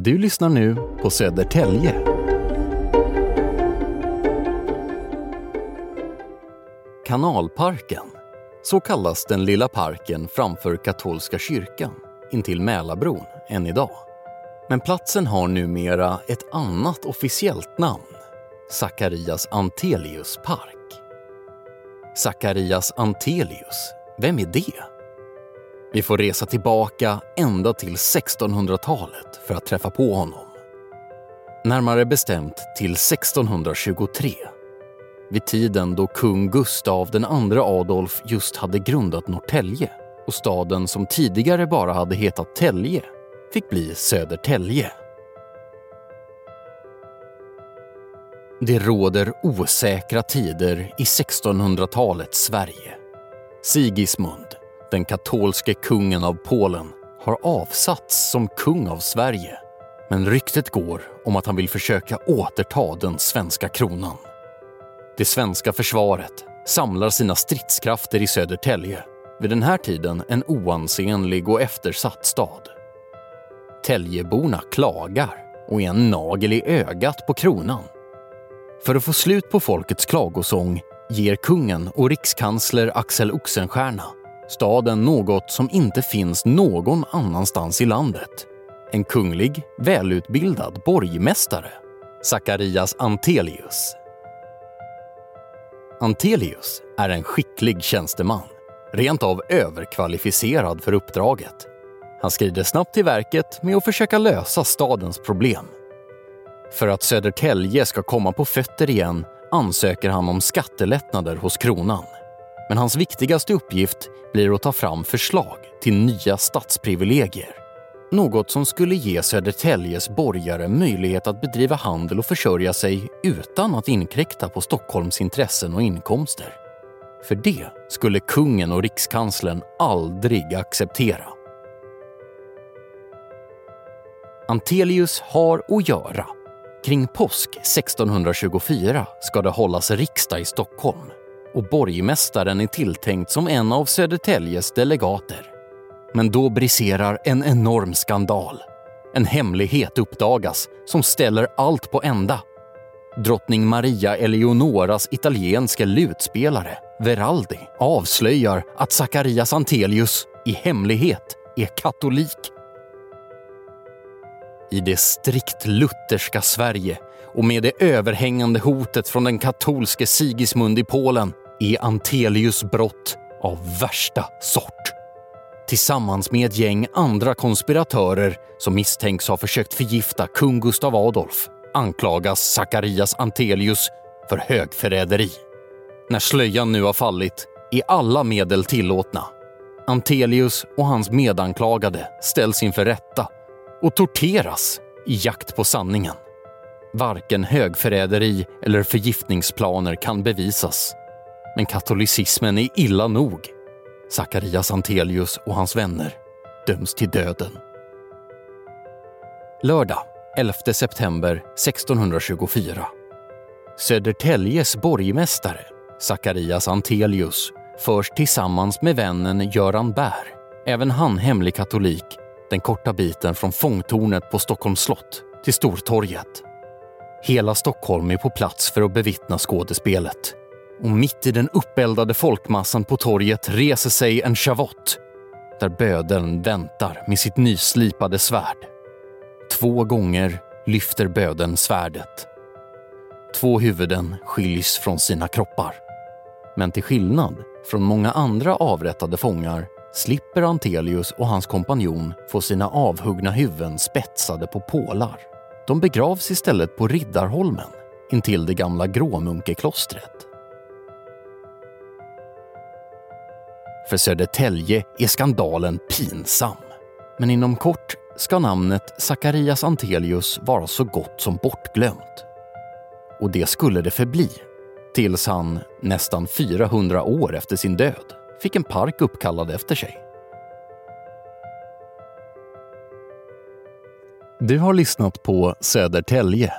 Du lyssnar nu på Södertälje. Kanalparken. Så kallas den lilla parken framför katolska kyrkan intill Mälarbron än idag. Men platsen har numera ett annat officiellt namn. Sakarias Antelius park. Sakarias Antelius, vem är det? Vi får resa tillbaka ända till 1600-talet för att träffa på honom. Närmare bestämt till 1623. Vid tiden då kung Gustav II Adolf just hade grundat Norrtälje och staden som tidigare bara hade hetat Tälje fick bli Södertälje. Det råder osäkra tider i 1600-talets Sverige. Sigismund, den katolske kungen av Polen, har avsatts som kung av Sverige. Men ryktet går om att han vill försöka återta den svenska kronan. Det svenska försvaret samlar sina stridskrafter i Södertälje, vid den här tiden en oansenlig och eftersatt stad. Täljeborna klagar och är en nagel i ögat på kronan. För att få slut på folkets klagosång ger kungen och rikskansler Axel Oxenstierna staden något som inte finns någon annanstans i landet. En kunglig, välutbildad borgmästare, Zacharias Antelius. Antelius är en skicklig tjänsteman, rent av överkvalificerad för uppdraget. Han skrider snabbt till verket med att försöka lösa stadens problem. För att Södertälje ska komma på fötter igen ansöker han om skattelättnader hos kronan. Men hans viktigaste uppgift blir att ta fram förslag till nya stadsprivilegier. Något som skulle ge Södertäljes borgare möjlighet att bedriva handel och försörja sig utan att inkräkta på Stockholms intressen och inkomster. För det skulle kungen och rikskanslern aldrig acceptera. Antelius har att göra. Kring påsk 1624 ska det hållas riksdag i Stockholm och borgmästaren är tilltänkt som en av Södertäljes delegater. Men då briserar en enorm skandal. En hemlighet uppdagas som ställer allt på ända. Drottning Maria Eleonoras italienska lutspelare, Veraldi, avslöjar att Zacharias Antelius i hemlighet är katolik. I det strikt lutherska Sverige och med det överhängande hotet från den katolske Sigismund i Polen är Antelius brott av värsta sort. Tillsammans med ett gäng andra konspiratörer som misstänks ha försökt förgifta kung Gustav Adolf anklagas Zacharias Antelius för högförräderi. När slöjan nu har fallit är alla medel tillåtna. Antelius och hans medanklagade ställs inför rätta och torteras i jakt på sanningen. Varken högförräderi eller förgiftningsplaner kan bevisas. Men katolicismen är illa nog. Sakarias Antelius och hans vänner döms till döden. Lördag 11 september 1624. Södertäljes borgmästare Sakarias Antelius förs tillsammans med vännen Göran Bär, även han hemlig katolik, den korta biten från fångtornet på Stockholms slott till Stortorget. Hela Stockholm är på plats för att bevittna skådespelet. Och mitt i den uppeldade folkmassan på torget reser sig en chavott där bödeln väntar med sitt nyslipade svärd. Två gånger lyfter bödeln svärdet. Två huvuden skiljs från sina kroppar. Men till skillnad från många andra avrättade fångar slipper Antelius och hans kompanjon få sina avhuggna huvuden spetsade på pålar. De begravs istället på Riddarholmen intill det gamla Gråmunkeklostret. För Södertälje är skandalen pinsam. Men inom kort ska namnet Zacharias Antelius vara så gott som bortglömt. Och det skulle det förbli tills han, nästan 400 år efter sin död, fick en park uppkallad efter sig. Du har lyssnat på Södertälje